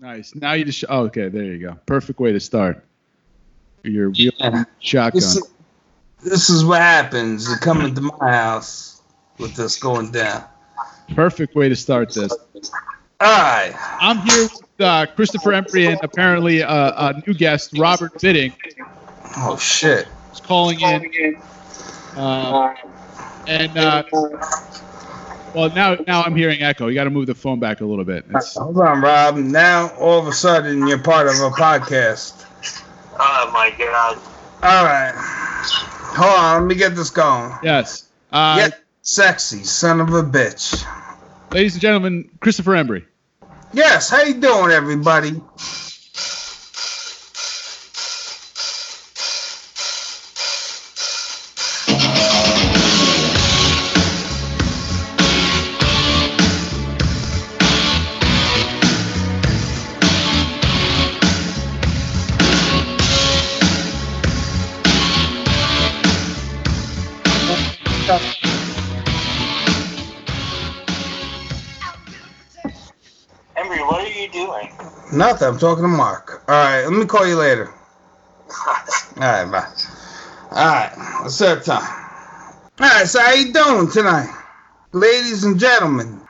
Nice. Now you just. Oh, okay, there you go. Perfect way to start. Your wheel Yeah. shotgun. This is, this is what happens. You come into my house with this going down. Perfect way to start this. All right. I'm here with uh, Christopher Embree and apparently uh, a new guest, Robert Fitting, Oh shit. He's calling in. Uh, and uh, well, now now I'm hearing echo. You got to move the phone back a little bit. It's, Hold on, Rob. Now all of a sudden you're part of a podcast. Oh my god. All right. Hold on. Let me get this going. yes. Uh, Get sexy, son of a bitch. Ladies and gentlemen, Christopher Embree. Yes. How you doing, everybody? Nothing. I'm talking to Mark. All right. Let me call you later. All right. Bye. All right. What's up, time? All right. So how you doing tonight, ladies and gentlemen?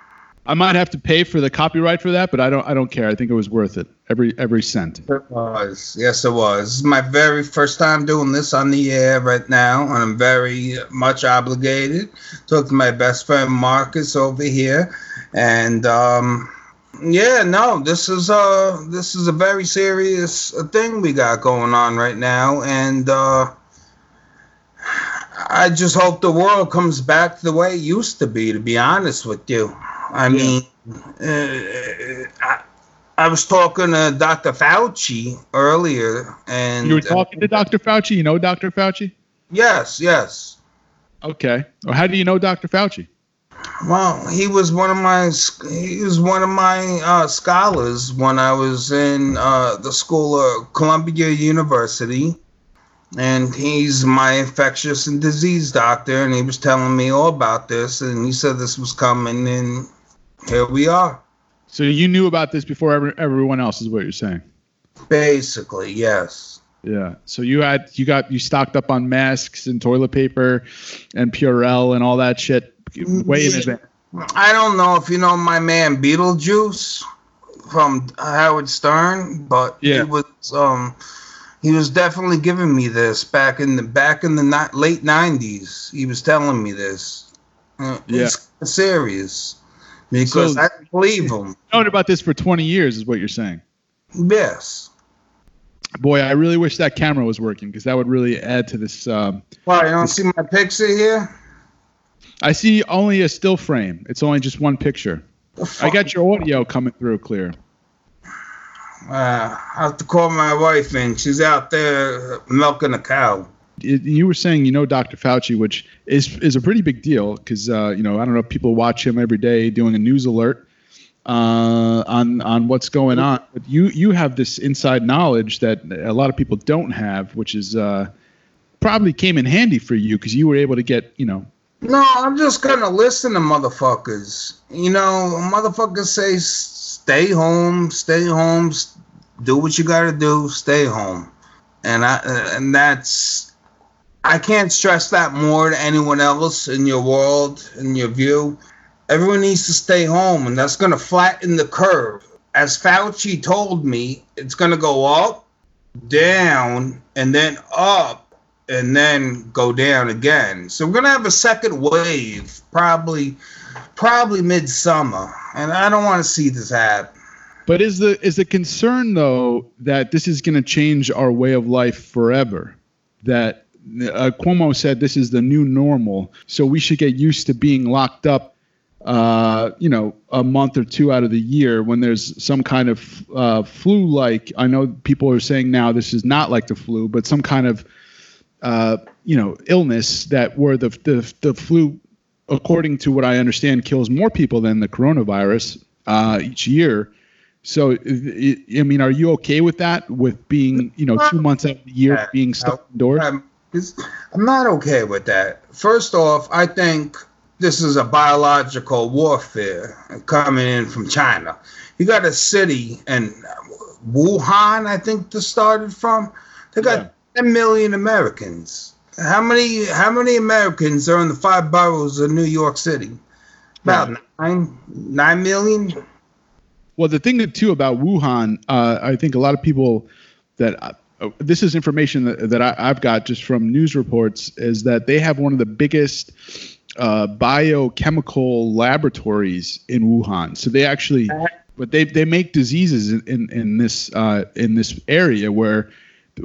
I might have to pay for the copyright for that, but I don't. I don't care. I think it was worth it. Every every cent. It was. Yes, it was. This is my very first time doing this on the air right now, and I'm very much obligated. Talk to my best friend Marcus over here, and um, yeah, no, this is uh this is a very serious uh, thing we got going on right now, and uh, I just hope the world comes back the way it used to be. To be honest with you, I Yeah. mean, uh, I, I was talking to Dr. Fauci earlier, and You were talking to Dr. Fauci. You know Dr. Fauci? yes, yes. Okay. Well, how do you know Dr. Fauci? Well, he was one of my he was one of my uh, scholars when I was in uh, the school of Columbia University, and he's my infectious and disease doctor, and he was telling me all about this, and he said this was coming, and here we are. So you knew about this before every, everyone else, is what you're saying? Basically, yes. Yeah. So you had you got you stocked up on masks and toilet paper and Purell and all that shit way in advance. I don't know if you know my man Beetlejuice from Howard Stern, but Yeah. he was um he was definitely giving me this back in the back in the ni- late nineties. He was telling me this. Uh, Yeah. It's serious because So- I believe him. Known about this for 20 years, is what you're saying. Yes. Boy, I really wish that camera was working because that would really add to this. Um, Why you don't see my picture here? I see only a still frame. It's only just one picture. I got your audio coming through clear. Uh, I have to call my wife in. She's out there milking a cow. You were saying you know Dr. Fauci, which is is a pretty big deal because uh, you know I don't know if people watch him every day doing a news alert uh, on on what's going on. But you you have this inside knowledge that a lot of people don't have, which is uh, probably came in handy for you because you were able to get you know No, I'm just gonna listen to motherfuckers. You know, motherfuckers say stay home, stay home, do what you gotta do, stay home, and I and that's I can't stress that more to anyone else in your world, in your view. Everyone needs to stay home, and that's gonna flatten the curve. As Fauci told me, it's gonna go up, down, and then up and then go down again. So we're gonna have a second wave, probably, probably midsummer, and I don't want to see this happen. But is the is the concern though that this is to change our way of life forever? That uh, Cuomo said this is the new normal, so we should get used to being locked up, uh, you know, a month or two out of the year when there's some kind of uh, flu-like. I know people are saying now this is not like the flu, but some kind of uh, you know illness that where the the the flu, according to what I understand, kills more people than the coronavirus uh, each year. So, I I mean, are you okay with that? With being, you know, two months out of the year being stuck indoors? It's- I'm not okay with that. First off, I think this is a biological warfare coming in from China. You got a city and Wuhan, I think, this started from. They got Yeah. 10 million Americans. How many? How many Americans are in the five boroughs of New York City? About nine, nine million. Well, the thing too about Wuhan, uh, I think a lot of people that uh, this is information that, that I, I've got just from news reports is that they have one of the biggest uh, biochemical laboratories in Wuhan. So they actually, but they they make diseases in in, in this uh, in this area where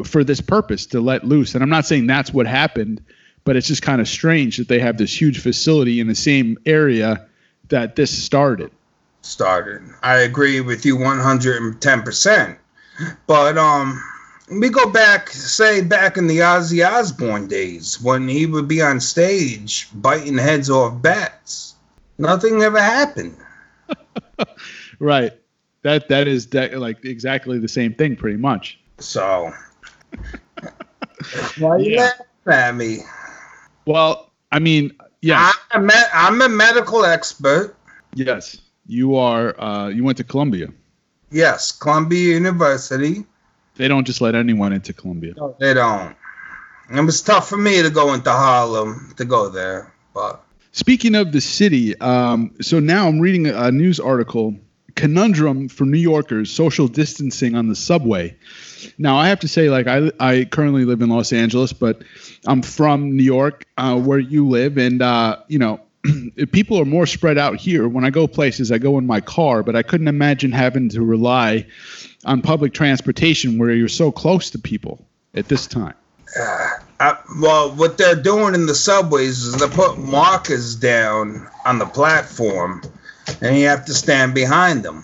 for this purpose to let loose. And I'm not saying that's what happened, but it's just kind of strange that they have this huge facility in the same area that this started. started. I agree with you 110%. But um we go back say back in the Ozzy Osbourne days when he would be on stage biting heads off bats. Nothing ever happened. Right. That that is that, like exactly the same thing, pretty much. So why you Yeah. at me? Well, I mean, yeah, I'm a, me- I'm a medical expert. yes, you are. Uh, you went to Columbia. Yes, Columbia University. They don't just let anyone into Columbia. No, they don't. It was tough for me to go into Harlem to go there, but Speaking of the city, um, so now I'm reading a news article conundrum for New Yorkers: social distancing on the subway. Now I have to say, like I I currently live in Los Angeles, but I'm from New York, uh, where you live, and uh, you know. People are more spread out here. When I go places, I go in my car, but I couldn't imagine having to rely on public transportation where you're so close to people at this time. I, well, what they're doing in the subways is they put markers down on the platform, and you have to stand behind them.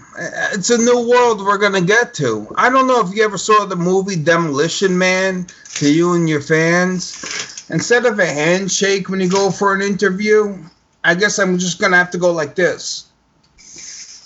It's a new world we're gonna get to. I don't know if you ever saw the movie Demolition Man. To you and your fans, instead of a handshake when you go for an interview, I guess I'm just gonna have to go like this.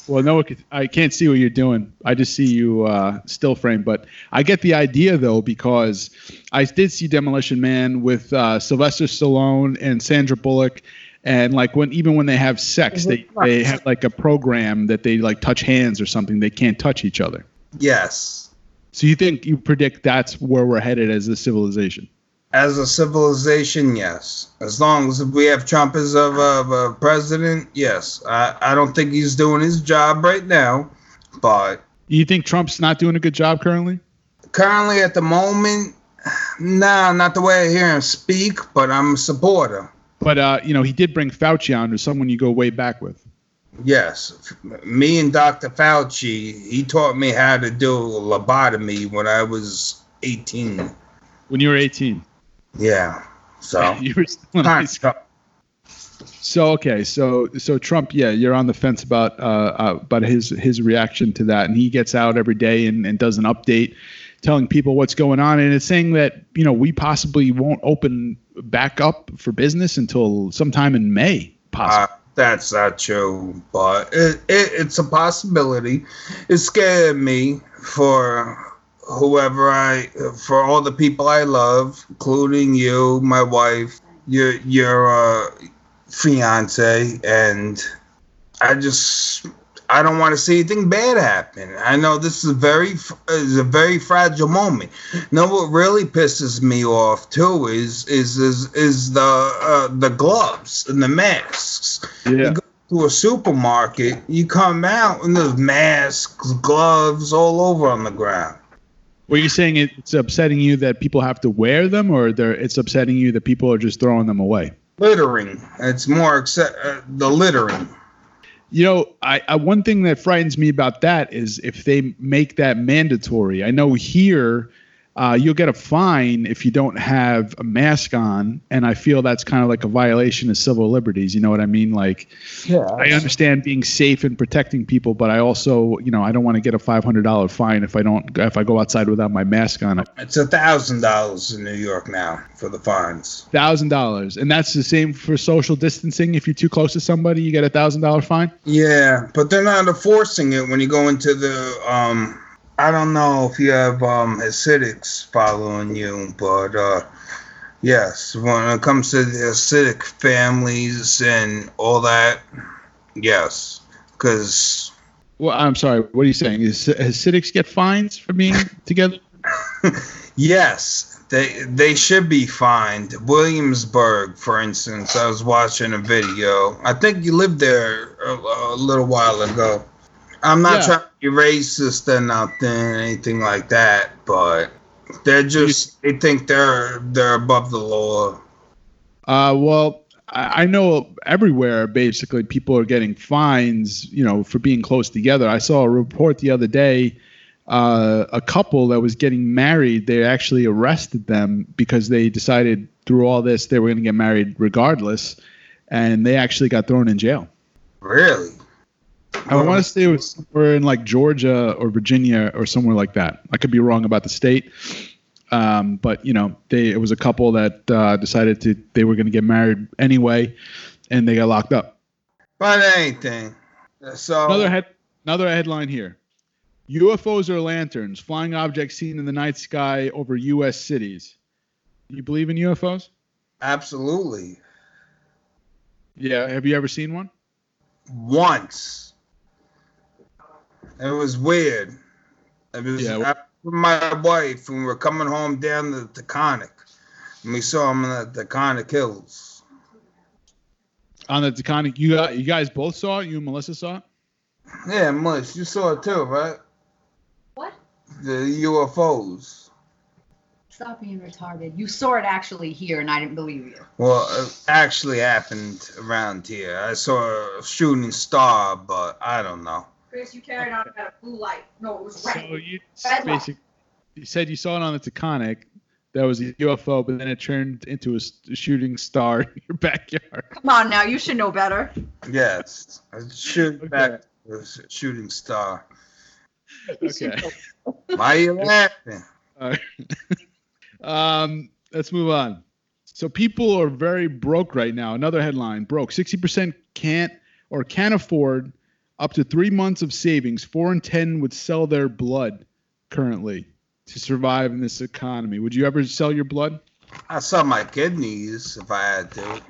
Well, no, I can't see what you're doing. I just see you uh, still frame. But I get the idea though because I did see Demolition Man with uh, Sylvester Stallone and Sandra Bullock, and like when even when they have sex, mm-hmm. they they have like a program that they like touch hands or something. They can't touch each other. Yes. So you think you predict that's where we're headed as a civilization? As a civilization, yes. As long as we have Trump as of a, a president, yes. I, I don't think he's doing his job right now, but You think Trump's not doing a good job currently? currently at the moment, nah, not the way I hear him speak, but I'm a supporter. But uh, you know, he did bring Fauci on, who's someone you go way back with. Yes, me and Dr. Fauci, he taught me how to do a lobotomy when I was 18. When you were 18, Yeah, so you were still in high school. So okay, so so Trump, yeah, you're on the fence about uh, uh, about his his reaction to that, and he gets out every day and, and does an update, telling people what's going on, and it's saying that you know we possibly won't open back up for business until sometime in May, possibly. Uh, that's not true, but it, it, it's a possibility. It scared me for whoever I, for all the people I love, including you, my wife, your your uh, fiance, and I just I don't want to see anything bad happen. I know this is a very is a very fragile moment. Now, what really pisses me off too is is is, is the uh, the gloves and the masks yeah. You go to a supermarket, you come out and there's masks, gloves all over on the ground. Were you saying it, it's upsetting you that people have to wear them, or they're, it's upsetting you that people are just throwing them away? Littering. It's more accept uh, the littering. You know, I, I one thing that frightens me about that is if they make that mandatory. I know here uh, you'll get a fine if you don't have a mask on, and I feel that's kind of like a violation of civil liberties. You know what I mean? Like, Yeah. I understand being safe and protecting people, but I also, you know, I don't want to get a five hundred dollar fine if I don't if I go outside without my mask on. It's a thousand dollars in New York now for the fines. Thousand dollars, and that's the same for social distancing. If you're too close to somebody, you get a thousand dollar fine. Yeah, but they're not enforcing it when you go into the um I don't know if you have um Hasidics following you, but uh Yes, when it comes to the Hasidic families and all that, yes, because Well, I'm sorry. What are you saying? Is Hasidics get fines for being together? yes, they they should be fined. Williamsburg, for instance, I was watching a video. I think you lived there a, a little while ago. I'm not Yeah. trying be racist or nothing, anything like that, but they're just they think they're they're above the law. Uh, well, I, I know everywhere basically people are getting fines, you know, for being close together. I saw a report the other day. Uh, a couple that was getting married, they actually arrested them because they decided through all this they were going to get married regardless, and they actually got thrown in jail. Really? I want to say it was somewhere in like Georgia or Virginia or somewhere like that. I could be wrong about the state, um, but you know, they it was a couple that uh, decided to they were going to get married anyway, and they got locked up. But anything. So Another head, another headline here: UFOs or lanterns, flying objects seen in the night sky over U.S. cities. You believe in UFOs? absolutely. Yeah. Have you ever seen one? Once. It was weird. It was Yeah. I with my wife and we were coming home down the Taconic. And we saw him in the Taconic Hills. On the Taconic, you got, you guys both saw it. You and Melissa saw it. Yeah, Mush, you saw it too, right? What? The UFOs. Stop being retarded. You saw it actually here, and I didn't believe you. Well, it actually happened around here. I saw a shooting star, but I don't know. Chris, you carried on about a blue light. No, it was So red. you Red basically you said you saw it on the Taconic. That was a UFO, but then it turned into a shooting star in your backyard. Come on now, you should know better. Yes. A shooting Okay. back a shooting star. Okay. Why are you laughing? Um, let's move on. So people are very broke right now. Another headline: broke. Sixty percent can't or can't afford up to three months of savings. Four in ten would sell their blood currently to survive in this economy. Would you ever sell your blood? I'd sell my kidneys if I had to.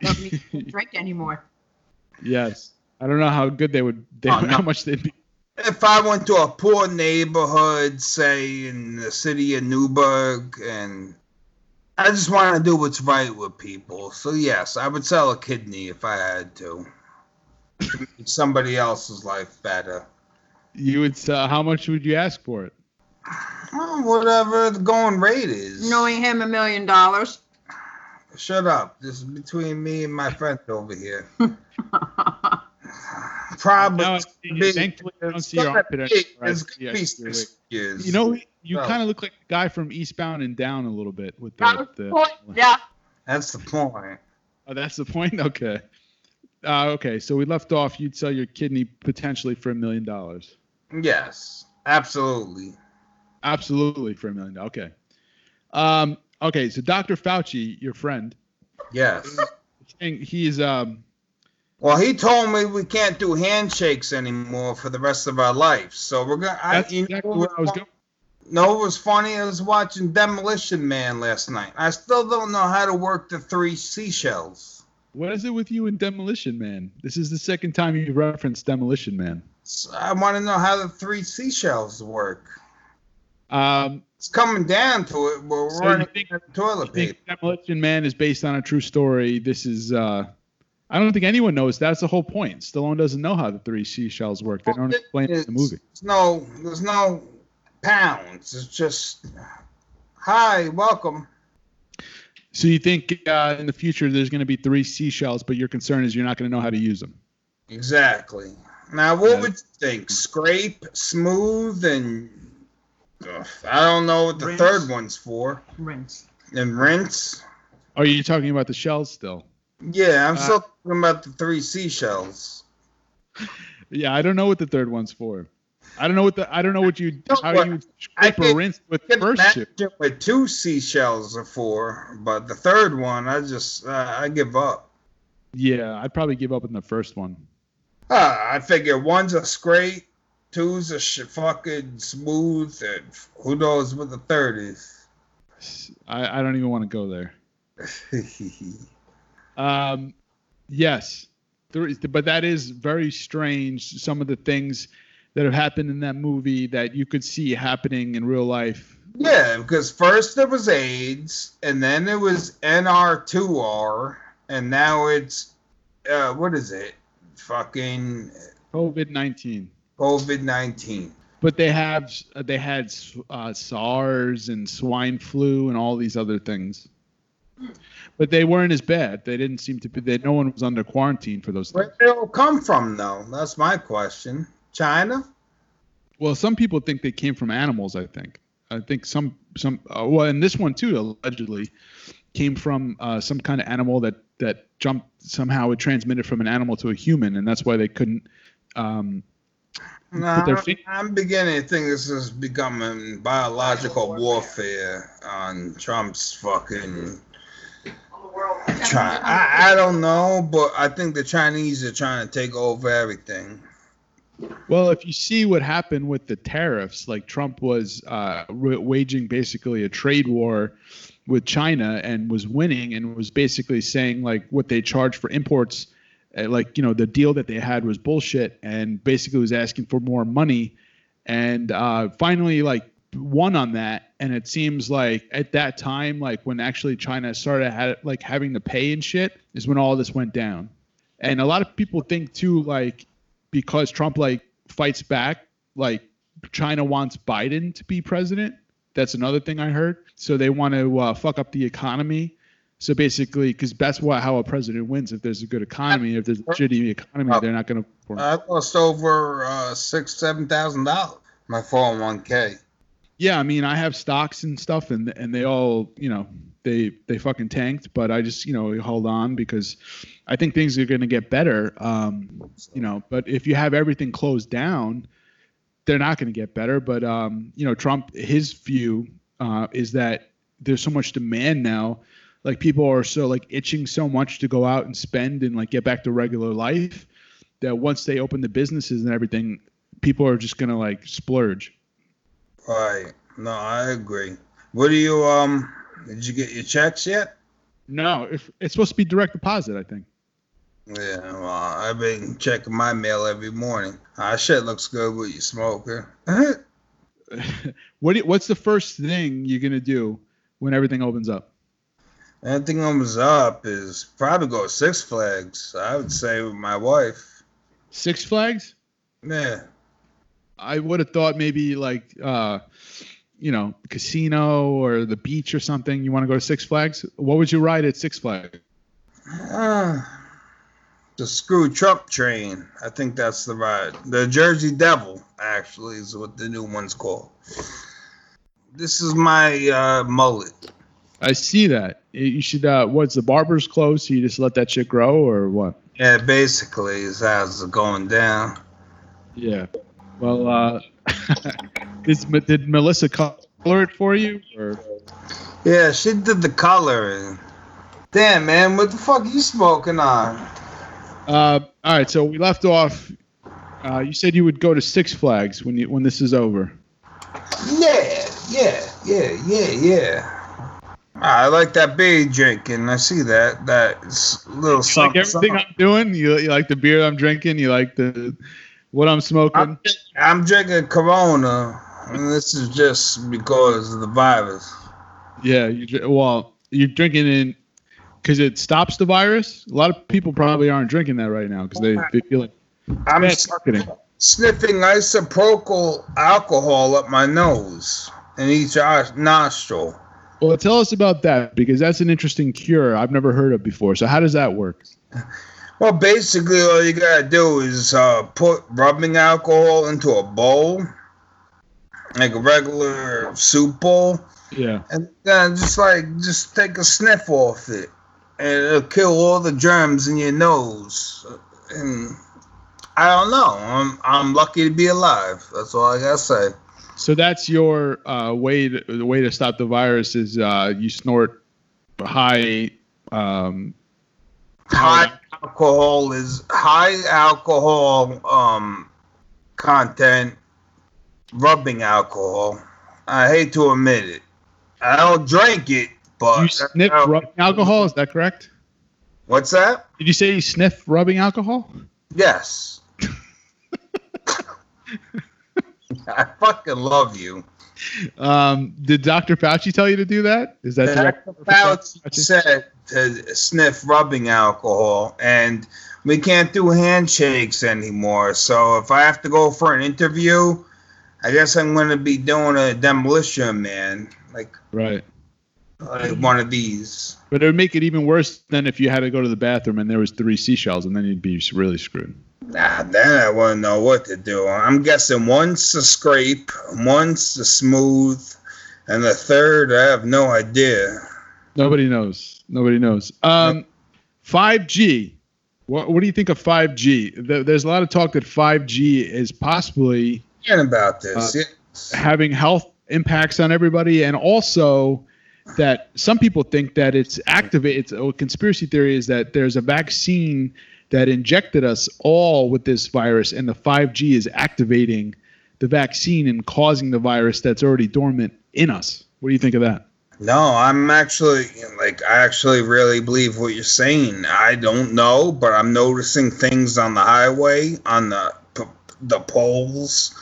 Don't need to drink anymore. yes. I don't know how good they would. They, Oh, no. How much they'd be. If I went to a poor neighborhood, say in the city of Newburgh, and I just want to do what's right with people, so yes, I would sell a kidney if I had to. To make Somebody else's life better. You would sell. Uh, how much would you ask for it? Oh, whatever the going rate is. Knowing him a million dollars. Shut up. This is between me and my friend over here. Probably. Now, it's be- thankfully, I don't see your gonna armpit be- anymore. It's see- gonna I be see your six years. You know, you So- kind of look like the guy from Eastbound and Down a little bit with the. That the the point, yeah. That's the point. Oh, that's the point. Okay. Uh, okay, so we left off. You'd sell your kidney potentially for a million dollars. Yes, absolutely. Absolutely for a million. dollars. Okay. Um, okay, so Dr. Fauci, your friend, Yes. he's um, Well, he told me we can't do handshakes anymore for the rest of our life. So we're gonna. I, that's you exactly know, where I was going. No, it was funny. I was watching Demolition Man last night. I still don't know how to work the three seashells. What is it with you and Demolition Man? This is the second time you've referenced Demolition Man. So I want to know how the three seashells work. Um, It's coming down to it. We're So you running think- toilet paper. Demolition Man is based on a true story. This is uh I don't think anyone knows. That's the whole point. Stallone doesn't know how the three seashells work. They don't explain it in the movie. There's no, there's no pounds. It's just, hi, welcome. So you think uh, in the future there's going to be three seashells, but your concern is you're not going to know how to use them. Exactly. Now, what Yeah. would you think? Scrape, smooth, and ugh, I don't know what the Rinse. third one's for. Rinse. And rinse. Are you talking about the shells still? Yeah, I'm Uh, still talking about the three seashells. Yeah, I don't know what the third one's for. I don't know what the I don't know what you know how what? you scrape or rinse with the first two. what two seashells are for, but the third one, I just, uh, I give up. Yeah, I'd probably give up on the first one. Uh, I figure one's a scrape, two's a sh- fucking smooth, and who knows what the third is. I, I don't even want to go there. Um, yes, there is, but that is very strange. Some of the things that have happened in that movie that you could see happening in real life. yeah, because first there was AIDS, and then it was NR2R, and now it's uh, what is it? Fucking COVID nineteen. COVID nineteen. But they have they had uh, SARS and swine flu and all these other things. But they weren't as bad. They didn't seem to be. They, no one was under quarantine for those. Where Things. did it all come from, though? That's my question. China? Well, some people think they came from animals. I think. I think some some. Uh, well, and this one too allegedly came from uh, some kind of animal that that jumped somehow it transmitted from an animal to a human, and that's why they couldn't. Um, No, their feet- I'm beginning to think this is becoming biological warfare on Trump's fucking. Try. I, I don't know, but I think the Chinese are trying to take over everything. Well, if you see what happened with the tariffs, like Trump was uh, waging basically a trade war with China and was winning, and was basically saying like what they charge for imports, uh, like you know the deal that they had was bullshit, and basically was asking for more money, and uh, finally like won on that. And it seems like at that time, like when actually China started had like having to pay and shit, is when all this went down. And a lot of people think too, like because Trump like fights back, like China wants Biden to be president. That's another thing I heard. So they want to uh, fuck up the economy. So basically, because that's what how a president wins. If there's a good economy, if there's a shitty economy, they're not going to. I lost over uh, six, seven thousand dollars. My 401k. Yeah, I mean, I have stocks and stuff, and and they all, you know, they they fucking tanked. But I just, you know, hold on because I think things are going to get better. Um, you know, but if you have everything closed down, they're not going to get better. But um, you know, Trump, his view uh, is that there's so much demand now. Like people are so like itching so much to go out and spend and like get back to regular life that once they open the businesses and everything, people are just gonna like splurge. Right. No, I agree. What do you um? Did you get your checks yet? No, if, it's supposed to be direct deposit, I think. Yeah, well, I've been checking my mail every morning. Ah, shit looks good with you smoking. what do you- what's the first thing you're gonna do when everything opens up? Anything comes up is probably go to Six Flags. I would say with my wife. Six Flags? Yeah. I would have thought maybe like uh, you know, casino or the beach or something. You want to go to Six Flags? What would you ride at Six Flags? Uh, the Screw Trump train. I think that's the ride. The Jersey Devil, actually, is what the new one's called. This is my uh, mullet. I see that. You should. Uh, what's the barber's closed? So you just let that shit grow, or what? Yeah, basically, is how's it going down. Yeah. Well, uh, is, did Melissa color it for you, or Yeah, she did the coloring. Damn, man, what the fuck are you smoking on? Uh, all right, so we left off. Uh, you said you would go to Six Flags when you when this is over. Yeah, yeah, yeah, yeah, yeah. I like that beer drinking. I see that. That little You something. like everything I'm doing. You, you like the beer I'm drinking. You like the what I'm smoking. I'm, I'm drinking Corona, and this is just because of the virus. yeah, you well you're drinking in because it stops the virus. A lot of people probably aren't drinking that right now because they, they feel like I'm marketing. sniffing isopropyl alcohol up my nose and each nostril. Well, tell us about that because that's an interesting cure I've never heard of before. So how does that work? Well, basically, all you gotta do is uh, put rubbing alcohol into a bowl, like a regular soup bowl, Yeah. and then just like just take a sniff off it, and it'll kill all the germs in your nose. And I don't know. I'm I'm lucky to be alive. That's all I gotta say. So that's your uh, way. To, the way to stop the virus is uh, you snort high. Um, High alcohol is high alcohol um content rubbing alcohol. I hate to admit it. I don't drink it, But you sniff rubbing alcohol? Is that correct? what's that? Did you say you sniff rubbing alcohol? Yes. I fucking love you. Um, did Dr. Fauci tell you to do that? Is that? Dr. Fauci said to sniff rubbing alcohol, and we can't do handshakes anymore. So if I have to go for an interview, I guess I'm going to be doing a demolition man, like, Right. like one of these. But it would make it even worse than if you had to go to the bathroom and there was three seashells, and then you'd be really screwed. Nah, then I wouldn't know what to do. I'm guessing one's to scrape, one's to smooth, and the third, I have no idea. Nobody knows. Nobody knows. Um, 5G. What, what do you think of 5G? There- There's a lot of talk that 5G is possibly about this, Uh, having health impacts on everybody, and also that some people think that it's activate. It's a conspiracy theory is that there's a vaccine that injected us all with this virus, and the 5G is activating the vaccine and causing the virus that's already dormant in us. What do you think of that? No, I'm actually like I actually really believe what you're saying. I don't know, but I'm noticing things on the highway, on the the poles,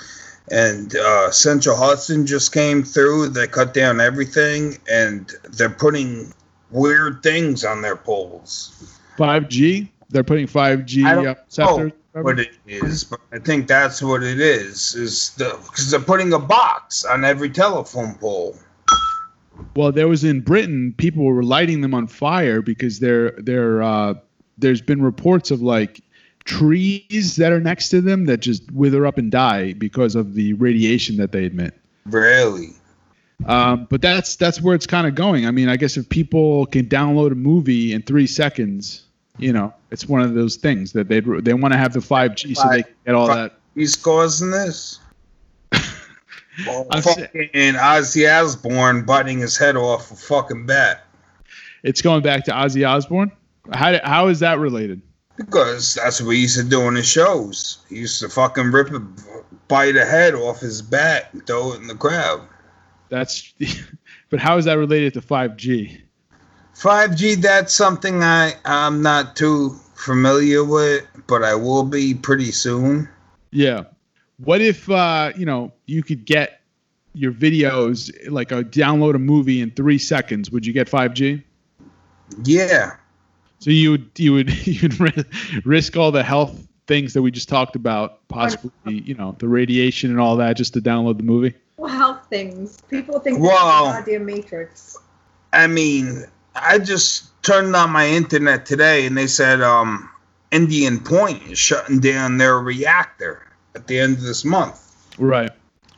and uh, Central Hudson just came through. They cut down everything, and they're putting weird things on their poles. 5G. They're putting 5G I don't uh, receptors. What it is, but I think that's what it is. Is the because they're putting a box on every telephone pole. Well, there was in Britain, people were lighting them on fire because they're they're uh, there's been reports of like trees that are next to them that just wither up and die because of the radiation that they emit. Really? Um, but that's that's where it's kind of going. I mean, I guess if people can download a movie in three seconds, you know, it's one of those things that they they want to have the 5G so they can get all that. He's causing this. Well, I'm sa- fucking Ozzy Osbourne biting his head off a fucking bat. It's going back to Ozzy Osbourne. How how is that related? Because that's what he used to do in his shows. He used to fucking rip a bite a head off his bat and throw it in the crowd. That's, but how is that related to 5G? 5G, that's something I, I'm not too familiar with, but I will be pretty soon. Yeah. What if uh, you know you could get your videos like a download a movie in three seconds? Would you get 5G? Yeah. So you would you would you'd risk all the health things that we just talked about, possibly you know the radiation and all that, just to download the movie. Well, health things. People think Wow. that's the goddamn matrix. I mean, I just turned on my internet today and they said um, Indian Point is shutting down their reactor at the end of this month. Right.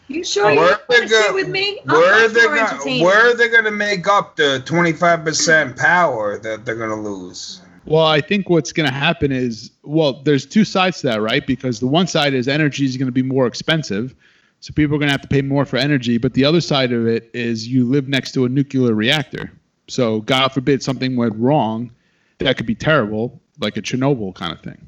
You sure you Where want to go- sit with me? I'm Where much they gonna, where are they going to make up the 25% power that they're going to lose? Well, I think what's going to happen is, well, there's two sides to that, right? Because the one side is energy is going to be more expensive, so people are going to have to pay more for energy. But the other side of it is you live next to a nuclear reactor, so God forbid something went wrong, that could be terrible, like a Chernobyl kind of thing.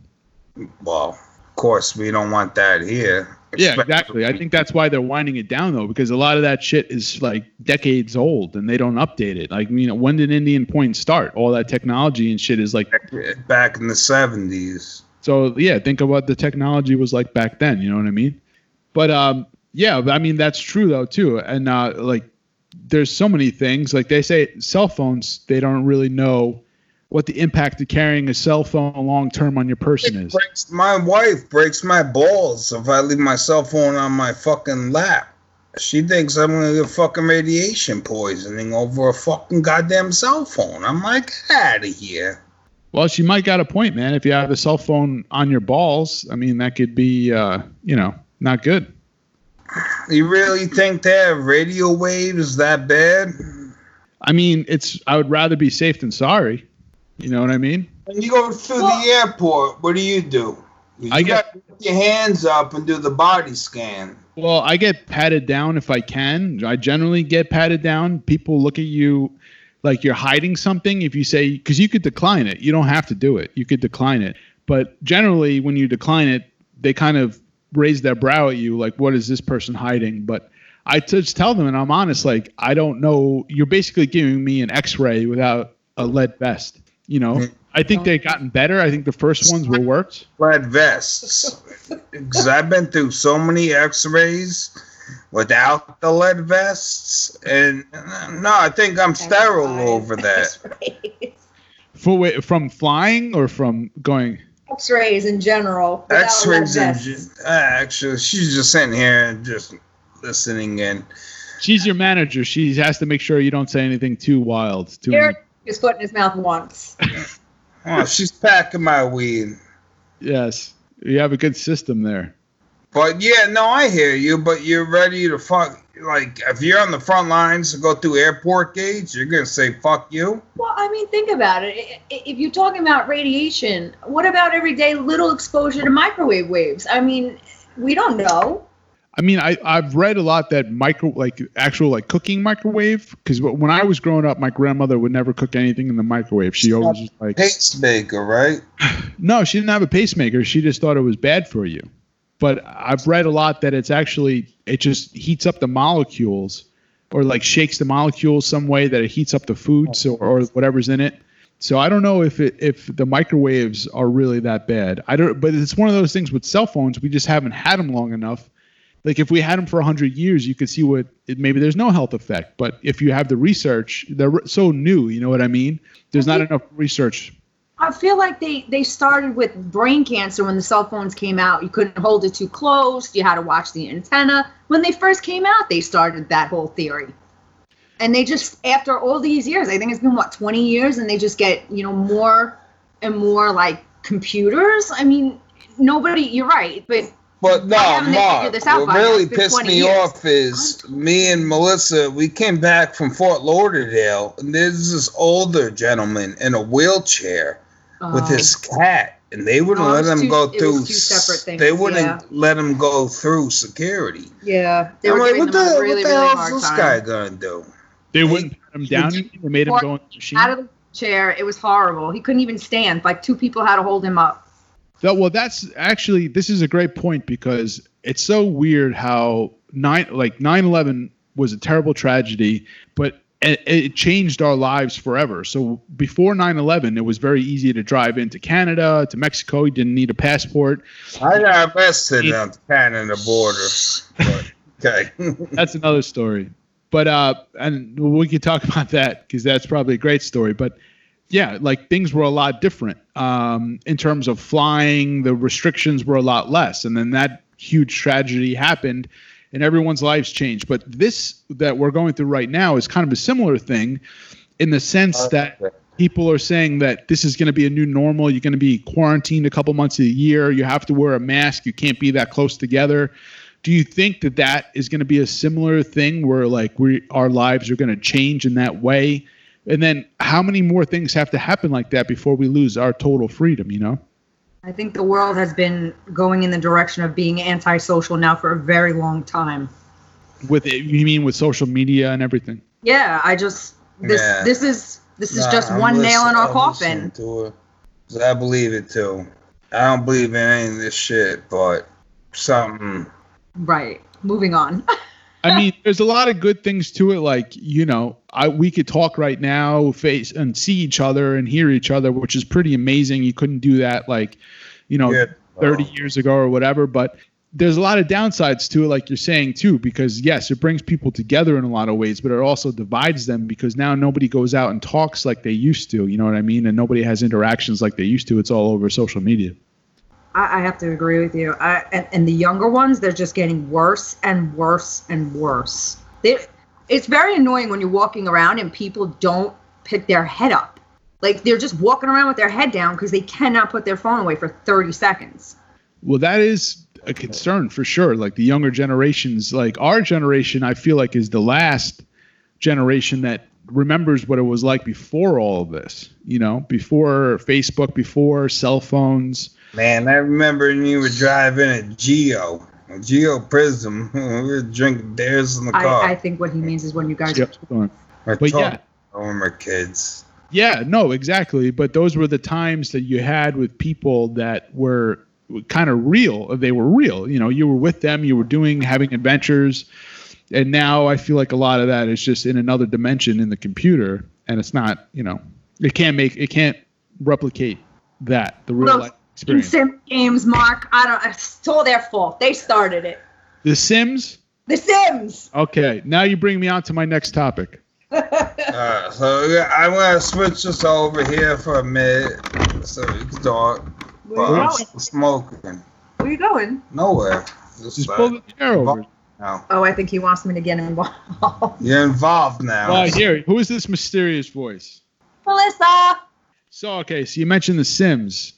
Well, of course, we don't want that here. Yeah, exactly. I think that's why they're winding it down though, because a lot of that shit is like decades old and they don't update it. Like, you know, when did Indian Point start? All that technology and shit is like back in the 70s. So yeah, think of what the technology was like back then. You know what I mean? But um, yeah, but I mean that's true though too. And uh, like, there's so many things. Like they say, cell phones. They don't really know what the impact of carrying a cell phone long term on your person is. breaks, my wife breaks my balls if I leave my cell phone on my fucking lap. She thinks I'm gonna get fucking radiation poisoning over a fucking goddamn cell phone. I'm like, out of here. Well, she might got a point, man. If you have a cell phone on your balls, I mean that could be, uh, you know, not good. You really think have radio waves that bad? I mean, it's. I would rather be safe than sorry. You know what I mean? When you go through Well- the airport, what do you do? You I get- got to put your hands up and do the body scan. Well, I get patted down if I can. I generally get patted down. People look at you like you're hiding something if you say because you could decline it. You don't have to do it. You could decline it. But generally, when you decline it, they kind of raise their brow at you like, "What is this person hiding?" But I just tell them, and I'm honest, like I don't know. You're basically giving me an X-ray without a lead vest. You know, Mm. I think they've gotten better. I think the first ones were worked. Lead vests. Because I've been through so many X-rays without the lead vests, and no, I think I'm sterile over that. For wait, from flying or from going? X-rays in general. X-rays lead and uh, actually, she's just sitting here and just listening in. She's your manager. She has to make sure you don't say anything too wild. Too. Jared his foot in his mouth once. Oh, she's packing my weed. Yes, you have a good system there. But yeah, no, I hear you. But you're ready to fuck. Like, if you're on the front lines to go through airport gates, you're gonna say "fuck you." Well, I mean, think about it. I- i- If you're talking about radiation, what about everyday little exposure to microwave waves? I mean, we don't know. I mean, I I've read a lot that micro like actual like cooking microwave because when I was growing up, my grandmother would never cook anything in the microwave. She always just like Pacemaker, right? no, she didn't have a pacemaker. She just thought it was bad for you. But I've read a lot that it's actually it just heats up the molecules or like shakes the molecules some way that it heats up the food so or whatever's in it. So I don't know if it if the microwaves are really that bad. I don't but it's one of those things with cell phones we just haven't had them long enough. Like if we had them for 100 years you could see what it, maybe there's no health effect, but if you have the research, they're so new, you know what I mean? There's not enough research I feel like they they started with brain cancer when the cell phones came out. You couldn't hold it too close. You had to watch the antenna. When they first came out, they started that whole theory. And they just after all these years, I think it's been what 20 years and they just get, you know, more and more like computers. I mean, nobody, you're right, but But no, Why Mark, figured this out what really pissed me years. off is me and Melissa, we came back from Fort Lauderdale, and there's this older gentleman in a wheelchair with um, his cat, and they wouldn't Oh, let him two- go through. two separate things, They wouldn't yeah. let him go through security. yeah, they I'm were like, what the, a really what the really hell's hard this time. guy gonna do? They Hey, wouldn't put him down. They made him go in the machine. Out of the chair, it was horrible. He couldn't even stand. Like two people had to hold him up. That- well, that's actually this is a great point because it's so weird how nine like 9/11 was a terrible tragedy, but it, it changed our lives forever. So before 9/11, it was very easy to drive into Canada, to Mexico. You didn't need a passport. I got arrested on the Canada border. But, okay. That's another story. But uh, and we could talk about that because that's probably a great story. But yeah, like things were a lot different um, in terms of flying. The restrictions were a lot less, and then that huge tragedy happened, and everyone's lives changed. But this that we're going through right now is kind of a similar thing, in the sense that people are saying that this is going to be a new normal. You're going to be quarantined a couple months a year. You have to wear a mask. You can't be that close together. Do you think that that is going to be a similar thing where like we our lives are going to change in that way? And then how many more things have to happen like that before we lose our total freedom, you know? I think the world has been going in the direction of being antisocial now for a very long time. With it, you mean with social media and everything? Yeah, I just this Yeah. this is this is Nah, just I'm one nail in our I'm coffin. listening To it. 'Cause I believe it too. I don't believe in any of this shit, but something. Right. Moving on. I mean, there's a lot of good things to it. Like, you know, I we could talk right now, face and see each other and hear each other, which is pretty amazing. You couldn't do that like, you know, Yeah. 30 years ago or whatever. But there's a lot of downsides to it, like you're saying too, because yes, it brings people together in a lot of ways, but it also divides them because now nobody goes out and talks like they used to. You know what I mean? And nobody has interactions like they used to. It's all over social media. I, I have to agree with you. I, and, and the younger ones, they're just getting worse and worse and worse. They, it's very annoying when you're walking around and people don't pick their head up. Like they're just walking around with their head down because they cannot put their phone away for 30 seconds. Well, that is a concern for sure. Like the younger generations, like our generation, I feel like is the last generation that remembers what it was like before all of this. You know, before Facebook, before cell phones. Man, I remember when you were driving a Geo, a Geo Prizm. we were drinking beers in the car. I, I think what he means is when you guys Yep. Or But talking yeah, when we're kids. yeah, no, exactly. But those were the times that you had with people that were kind of real. They were real. You know, you were with them. You were doing, having adventures. And now I feel like a lot of that is just in another dimension in the computer, and it's not, you know, it can't make it can't replicate that the real Well, life In experience. sim games, Mark, I don't. It's all their fault. They started it. The Sims. The Sims. Okay, now you bring me on to my next topic. Uh, so yeah, I'm gonna switch this over here for a minute so we can talk. Where you But I'm going? smoking. Where are you going? Nowhere. Just, Just uh, pull the chair over. now. Oh, I think he wants me to get involved. You're involved now. Well, here, who is this mysterious voice? Melissa. So okay, so you mentioned the Sims.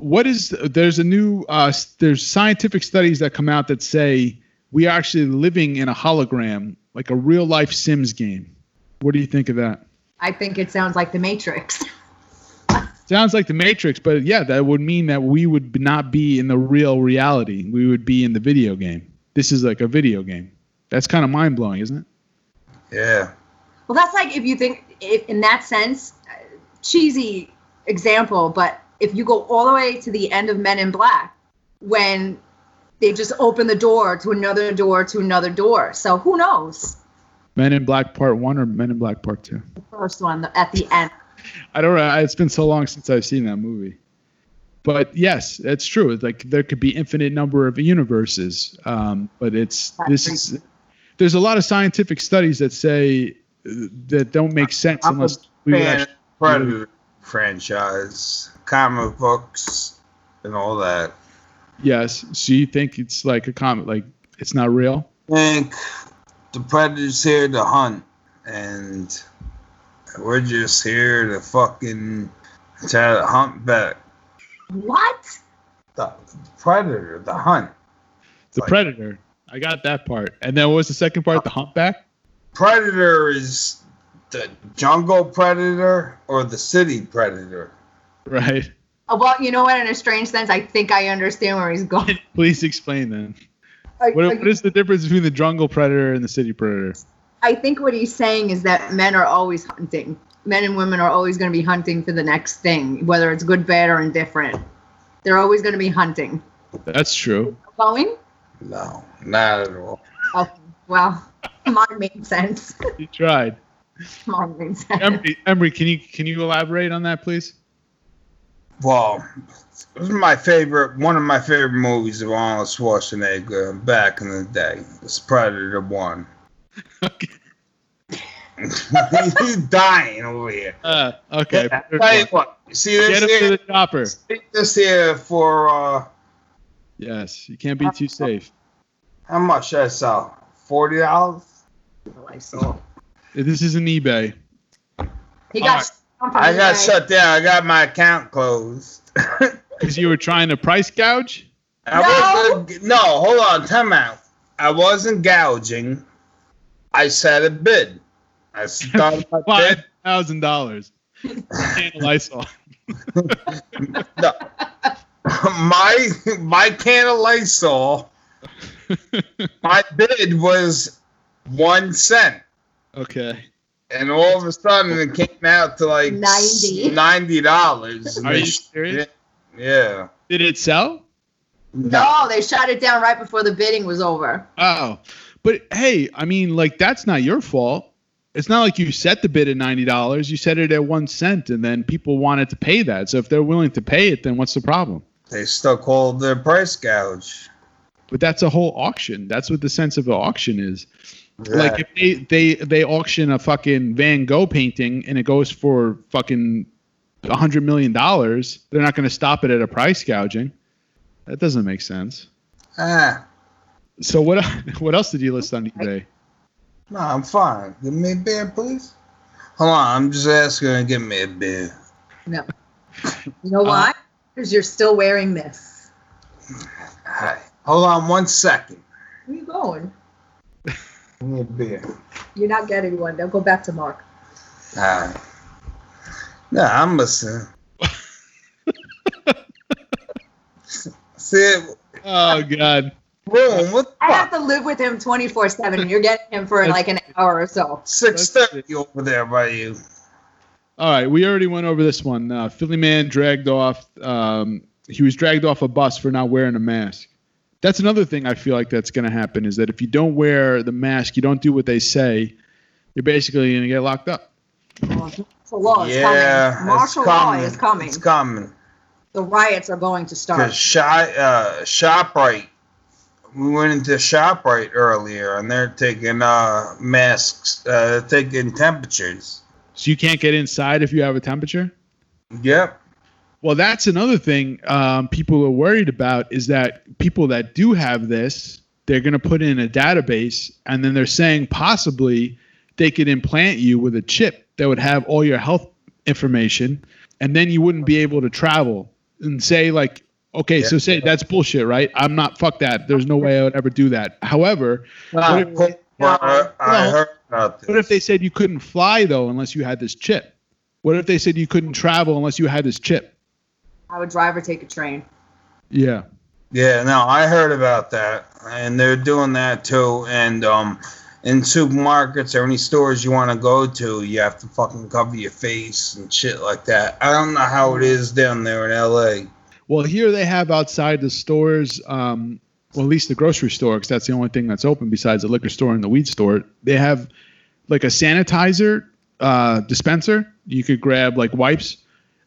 What is there's a new uh, there's scientific studies that come out that say we are actually living in a hologram, like a real life Sims game. What do you think of that? I think it sounds like the Matrix. Sounds like the Matrix, but yeah, that would mean that we would not be in the real reality. We would be in the video game. This is like a video game. That's kind of mind blowing, isn't it? Yeah. Well, that's like if you think, if, in that sense, uh, cheesy example, but if you go all the way to the end of Men in Black, when they just open the door to another door to another door. So who knows? Men in Black Part One or Men in Black Part Two? The first one the- at the end. I don't know. It's been so long since I've seen that movie. But yes, it's true. Like there could be infinite number of universes. Um, but it's this is there's a lot of scientific studies that say uh, that don't make sense unless we would fan of actually. Franchise, comic books, and all that. Yes. So you think it's like a comic, Like it's not real? think the predator's here to hunt, and we're just here to fucking try to hunt back. What? The predator, the hunt. The Like- predator. I got that part. And then what was the second part? The humpback. Predator is the jungle predator or the city predator. Right. Oh, well, you know what? In a strange sense, I think I understand where he's going. Please explain then. I, What, I- what is the difference between the jungle predator and the city predator? I think what he's saying is that men are always hunting. Men and women are always going to be hunting for the next thing, whether it's good, bad, or indifferent. They're always going to be hunting. That's true. Going? No, not at all. Oh, well, mine made sense. You tried. mine made sense. Embree, Embree, can you can you elaborate on that, please? Well, it was my favorite, one of my favorite movies of Arnold Schwarzenegger back in the day. It's Predator One. Okay. He's dying over here. Uh, okay. Yeah, tell you what, see this Get him to here? the chopper. See this here for uh, Yes, you can't be too safe. how much I sell? Forty dollars. I saw. This is an eBay. He got. I got shut down. I got my account closed. Because you were trying to price gouge. I No. no, hold on, time out. I wasn't gouging. I set a bid. I started my Five bid. thousand dollars. Can of Lysol. No. my my can of Lysol. My bid was one cent, Okay. And all of a sudden it came out to like 90. ninety dollars. Are you serious? Yeah. Did it sell? No, they shut it down right before the bidding was over. Oh, but hey, I mean, like that's not your fault. It's not like you set the bid at ninety dollars. You set it at one cent, and then people wanted to pay that. So if they're willing to pay it, then what's the problem? They still called their price gouge. But that's a whole auction. That's what the sense of an auction is. Like if they, they they auction a fucking Van Gogh painting and it goes for fucking a hundred million dollars, they're not going to stop it at a price gouging. That doesn't make sense. ah, So what what else did you list on eBay? no, I'm fine. Give me a beer, please. Hold on, I'm just asking to give me a beer. No. You know why? Because you're still wearing this. Hi. Hold on one second. Where are you going? Give me a beer. You're not getting one. They'll go back to Mark. Hi. No, I'm listening. See, Oh God. room. What the I have to live with him 24 7. You're getting him for like an hour or so. Six thirty over there by you. All right, we already went over this one. Uh, Philly man dragged off. Um, he was dragged off a bus for not wearing a mask. That's another thing I feel like that's going to happen is that if you don't wear the mask, you don't do what they say, you're basically going to get locked up. Martial law is yeah, coming. Martial it's law is coming. It's coming. The riots are going to Cause start. shop, uh, ShopRite, we went into ShopRite earlier, and they're taking uh masks, uh, taking temperatures. So you can't get inside if you have a temperature? Yep. Well, that's another thing um, people are worried about is that people that do have this, they're going to put in a database, and then they're saying possibly they could implant you with a chip that would have all your health information, and then you wouldn't be able to travel and say like, okay, so say that's bullshit, right? I'm not fuck that. There's no way I would ever do that. However, I, if- I heard about this. what if they said you couldn't fly though unless you had this chip? What if they said you couldn't travel unless you had this chip? I would drive or take a train. Yeah. Yeah, no, I heard about that, and they're doing that too. And um, in supermarkets or any stores you want to go to, you have to fucking cover your face and shit like that. I don't know how it is down there in L.A. Well, here they have outside the stores, um, well, at least the grocery store, because that's the only thing that's open besides the liquor store and the weed store. They have like a sanitizer uh, dispenser. You could grab like wipes,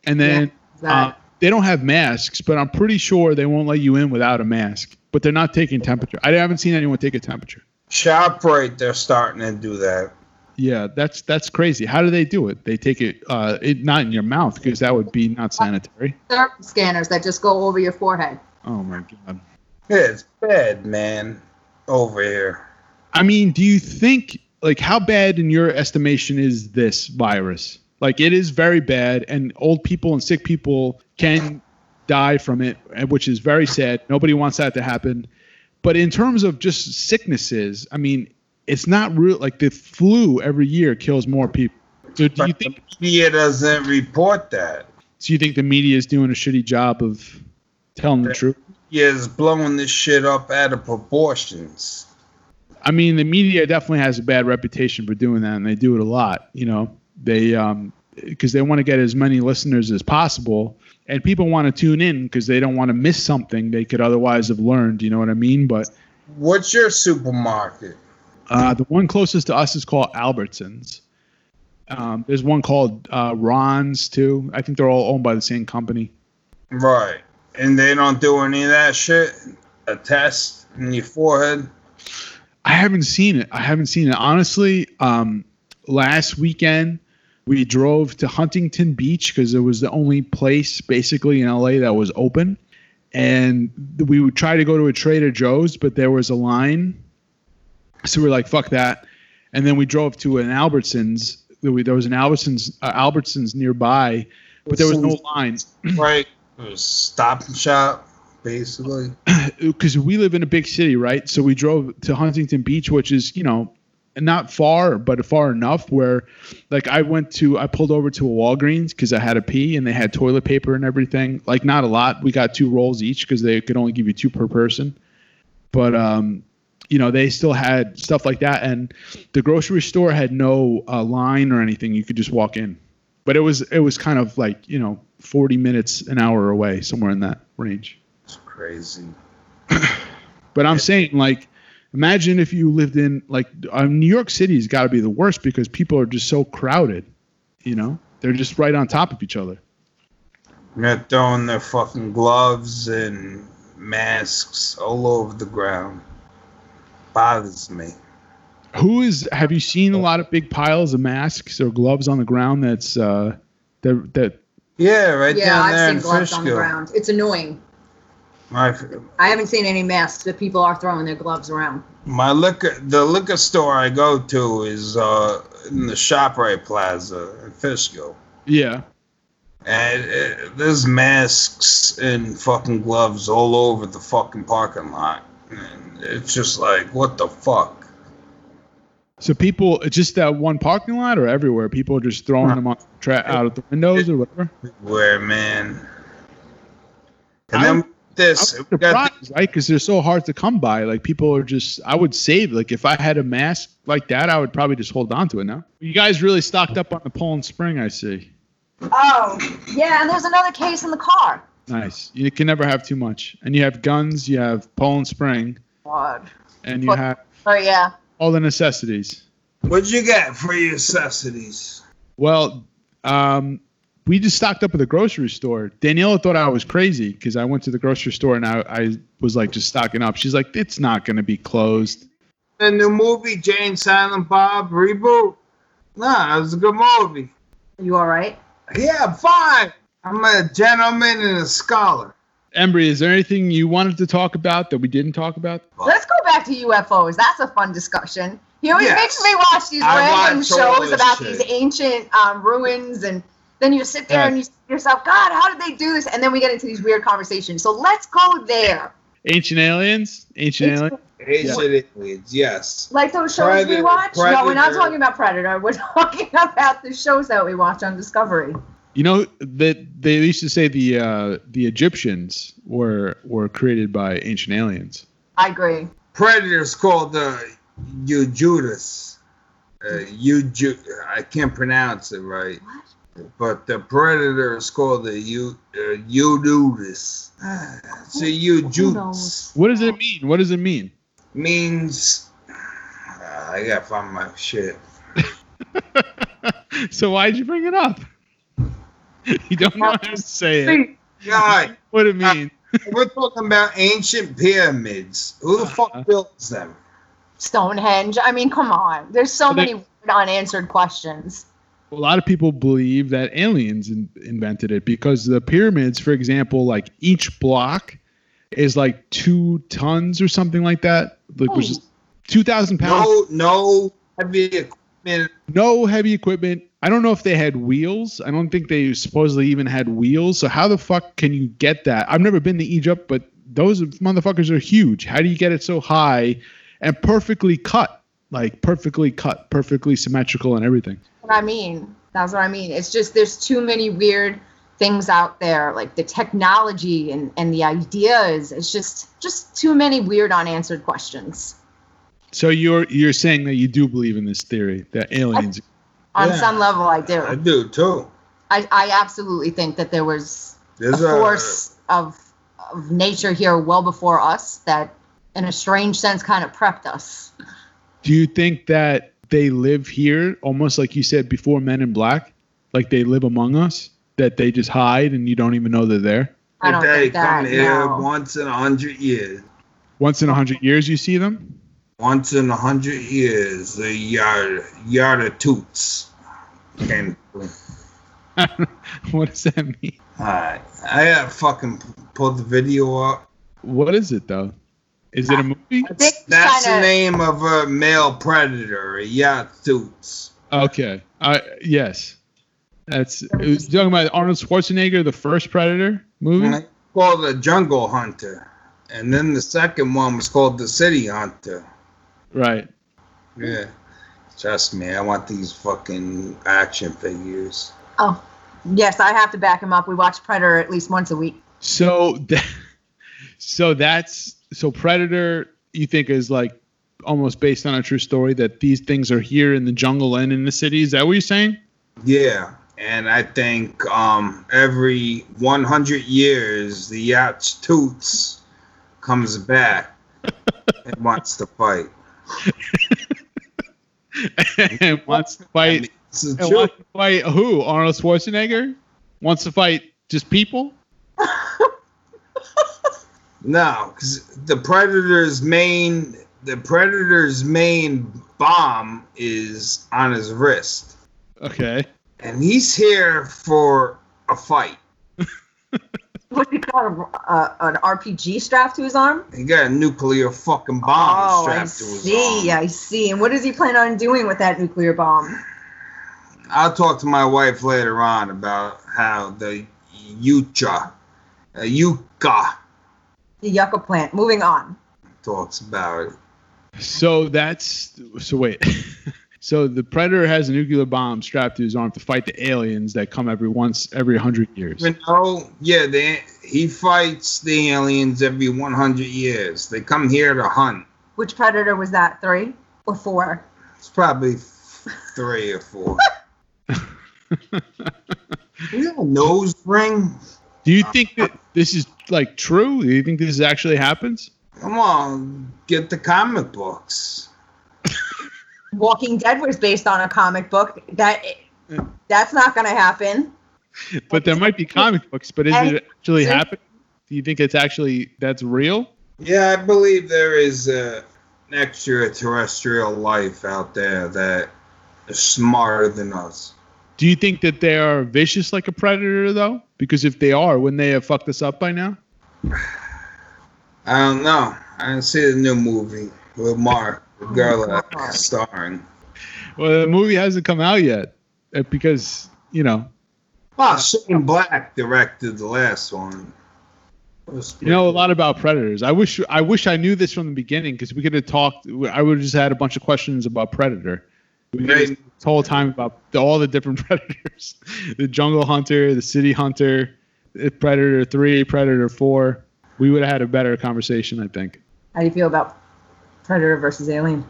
and then Is that- uh, they don't have masks, but I'm pretty sure they won't let you in without a mask. But they're not taking temperature. I haven't seen anyone take a temperature. ShopRite, they're starting to do that. Yeah, that's that's crazy. How do they do it? They take it, uh, it not in your mouth because that would be not sanitary. thermal scanners that just go over your forehead. Oh my god. It's bad, man, over here. I mean, do you think like how bad in your estimation is this virus? Like it is very bad, and old people and sick people can die from it, which is very sad. Nobody wants that to happen. But in terms of just sicknesses, I mean, it's not real. Like the flu every year kills more people. So do you think? the media doesn't report that. So you think the media is doing a shitty job of telling the truth? Yeah, it's blowing this shit up out of proportions. I mean, the media definitely has a bad reputation for doing that, and they do it a lot. You know, they um because they want to get as many listeners as possible, and people want to tune in because they don't want to miss something they could otherwise have learned. You know what I mean? But What's your supermarket? uh, the one closest to us is called Albertsons. Um, there's one called uh, Vons too. I think they're all owned by the same company. Right. And they don't do any of that shit? A test in your forehead? I haven't seen it. I haven't seen it. Honestly, um, last weekend we drove to Huntington Beach because it was the only place basically in LA that was open. And we would try to go to a Trader Joe's, but there was a line. So we are like, fuck that. And then we drove to an Albertsons. There there was an Albertsons, uh, Albertsons nearby, but there was no line Right. It was stop and shop, basically. because we live in a big city, right? So we drove to Huntington Beach, which is you know not far, but far enough where, like, I went to I pulled over to a Walgreens because I had a pee and they had toilet paper and everything. Like, not a lot. We got two rolls each because they could only give you two per person. But um, you know, they still had stuff like that, and the grocery store had no uh, line or anything. You could just walk in. But it was it was kind of like you know 40 minutes an hour away somewhere in that range. It's crazy. But I'm saying, like, imagine if you lived in like uh, New York City's got to be the worst because people are just so crowded. You know, they're just right on top of each other. They're throwing their fucking gloves and masks all over the ground. Bothers me. Who is? Have you seen a lot of big piles of masks or gloves on the ground? That's uh, that that. Yeah, right yeah, down there I've in seen gloves on the ground. It's annoying. My, I haven't seen any masks that people are throwing their gloves around. my liquor, the liquor store I go to is uh, in the ShopRite Plaza in Fishkill. Yeah, And uh, there's masks and fucking gloves all over the fucking parking lot. And it's just like, what the fuck? so people it's just that one parking lot or everywhere. People are just throwing Huh. them on tra- out of the windows or whatever. Where, man? And I'm- then this, I'm we got surprised, right? Because they're so hard to come by. Like people are just. I would save. Like if I had a mask like that, I would probably just hold on to it. Now you guys really stocked up on the Poland Spring. I see. Oh, yeah, and there's another case in the car. Nice. You can never have too much. And you have guns, you have Poland Spring, God. and you What- have Oh yeah. all the necessities. What'd you get for your necessities? Well, um, we just stocked up at the grocery store. Daniela thought I was crazy because I went to the grocery store and I, I was like just stocking up. She's like, it's not going to be closed. The new movie, Jay and Silent Bob reboot. Nah, it was a good movie. You all right? Yeah, fine. I'm a gentleman and a scholar. Embree, is there anything you wanted to talk about that we didn't talk about? Let's go back to UFOs. That's a fun discussion. He always Yes. makes me watch these I random watch shows about shit. these ancient um, ruins, and then you sit there Yes. and you say to yourself, God, how did they do this? And then we get into these weird conversations. So let's go there. Ancient aliens? Ancient aliens? Ancient aliens, yes. Like those shows we Predator- watch? No, we're not talking about Predator. We're talking about the shows that we watch on Discovery. You know that they used to say the uh, the Egyptians were were created by ancient aliens. I agree. Predator's called uh, Eujudas. Uh, Euju- I can't pronounce it right. But the predator is called the Eu- uh, Eujudas. So Who Eujudas knows? What does it mean? What does it mean? means. Uh, I gotta find my shit. so why'd you bring it up? you don't know how to say it. See, God, What it mean? we're talking about ancient pyramids. Who the Uh-huh. fuck built them? Stonehenge. I mean, come on. There's so Well, many weird unanswered questions. A lot of people believe that aliens in, invented it because the pyramids, for example, like each block is like two tons or something like that, like which is oh. two thousand pounds. No, no heavy equipment. No heavy equipment. I don't know if they had wheels. I don't think they supposedly even had wheels. So how the fuck can you get that? I've never been to Egypt, but those motherfuckers are huge. How do you get it so high and perfectly cut? Like perfectly cut, perfectly symmetrical and everything. What I mean. That's what I mean. It's just there's too many weird things out there, like the technology and, and the ideas. It's just just too many weird unanswered questions. So you're you're saying that you do believe in this theory that aliens On Yeah. some level, I do. I do too. I, I absolutely think that there was There's a, force of of nature here well before us that, in a strange sense, kind of prepped us. Do you think that they live here almost like you said before Men in Black? Like they live among us? That they just hide and you don't even know they're there? I don't they think that. come here no. once in a hundred years. Once in a hundred years you see them? Once in a hundred years, the yard yarda toots. came through. what does that mean? Alright, I gotta fucking pull the video up. What is it though? Is it a movie? I think That's the kinda- name of a male predator, a yacht toots. Okay. Uh, yes. That's it was talking about Arnold Schwarzenegger, the first Predator movie. And it's called the Jungle Hunter. And then the second one was called the City Hunter. Right. Yeah. Trust me, I want these fucking action figures. Oh, yes, I have to back him up. We watch Predator at least once a week. So that, so that's so Predator. You think is like almost based on a true story that these things are here in the jungle and in the city. Is that what you're saying? Yeah. And I think um, every 100 years, the yacht's toots comes back and wants to fight. and wants to fight. This is And wants to fight who? Arnold Schwarzenegger wants to fight just people. No, because the predator's main the predator's main bomb is on his wrist, Okay. and he's here for a fight. What do you call it? Uh, an RPG strapped to his arm? He got a nuclear fucking bomb oh, I strapped to his see. arm. I see. And what does he plan on doing with that nuclear bomb? I'll talk to my wife later on about how the Yucha, uh, Yucca The yucca plant. Moving on. talks about it. So that's so wait. so the predator has a nuclear bomb strapped to his arm to fight the aliens that come every once every hundred years. You know, yeah, they, he fights the aliens every 100 years. They come here to hunt. Which Predator was that? Three or four? It's probably f- three or four. you got a nose ring? Do Do you think that this is like true? Do you think this actually happens? Come on, get the comic books. Walking Dead was based on a comic book. That that's not going to happen. But there might be comic books, but is And- it actually happening? Do you think it's actually that's real? Yeah, I believe there is uh, an extraterrestrial life out there that is smarter than us. Do you think that they are vicious like a predator though? Because if they are, wouldn't they have fucked us up by now? I don't know. I didn't see the new movie with Mark, the girl starring. Well, the movie hasn't come out yet uh, because you know Well, Shane Black directed the last one. You know a lot about predators. I wish I wish I knew this from the beginning because we could have talked. I would have just had a bunch of questions about predator. We could have Right. this whole time about the, all the different predators: the jungle hunter, the city hunter, predator three, predator four. We would have had a better conversation, I think. How do you feel about Predator versus Alien?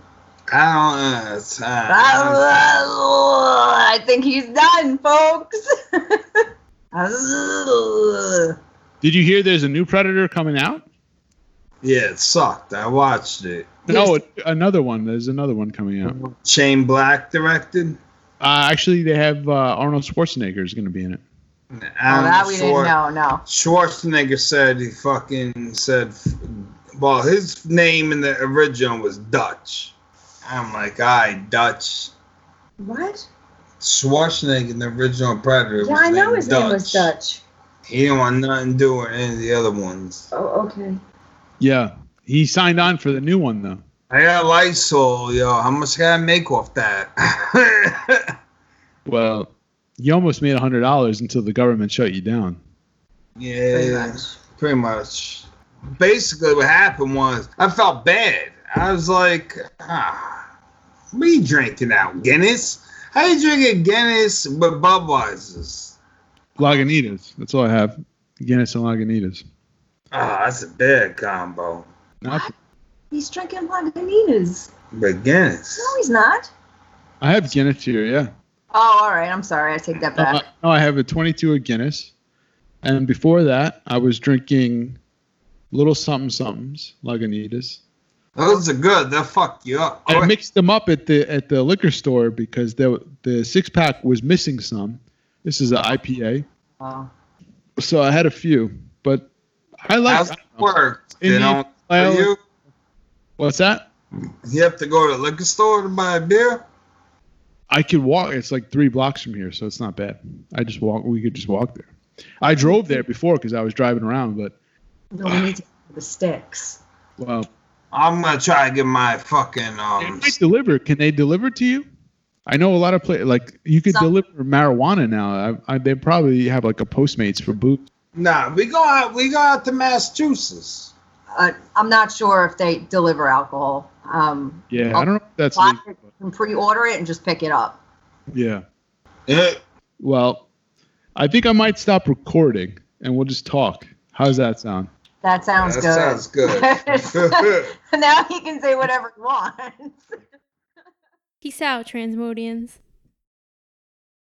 I don't know. It's, uh, I think he's done, folks. Did you hear there's a new predator coming out? Yeah, it sucked. I watched it. No, another one. There's another one coming out. Shane Black directed. Uh, actually, they have uh, Arnold Schwarzenegger is going to be in it. oh, that we didn't know. No. Schwarzenegger said he fucking said, well, his name in the original was Dutch. I'm like, aye, Dutch. What? Schwarzenegger in the original Predator. Yeah, was I know named his name was Dutch. He didn't want nothing to do with any of the other ones. Oh, okay. Yeah, he signed on for the new one though. I got a Lysol, yo. How much can I make off that? Well, you almost made a hundred dollars until the government shut you down. yeah, pretty much. Basically, what happened was I felt bad. I was like, ah, what are you drinking now? Guinness? How you drinking Guinness with Budweiser's? Lagunitas. That's all I have. Guinness and Lagunitas. Ah, that's a bad combo. Not- He's drinking Lagunitas. But Guinness. No, he's not. I have Guinness here. Yeah. Oh, all right. I'm sorry. I take that No, I, back. no, I have a 22 of Guinness, and before that, I was drinking little something somethings Lagunitas. Those are good. They'll fuck you up. I mixed them up at the at the liquor store because the the six pack was missing some. This is an IPA, Oh. so I had a few, but I like. How's I it don't know. work? They don't for you? What's that? You have to go to the liquor store to buy a beer? I could walk. It's like three blocks from here, so it's not bad. I just walk. We could just walk there. I drove there before because I was driving around, but No, we need to get the sticks. well, I'm gonna try to get my fucking they um. might deliver. Can they deliver to you? I know a lot of places like you could Some- deliver marijuana now. I, I, they probably have like a Postmates for boots. Nah, we go out. We go out to Massachusetts. Uh, I'm not sure if they deliver alcohol. Um, Yeah, I don't know if that's buy legal, it, you can pre-order it and just pick it up. yeah. Eh, Well, I think I might stop recording and we'll just talk. How's that sound? That sounds good. that good. sounds good. now he can say whatever he wants. Peace out, Transmodians.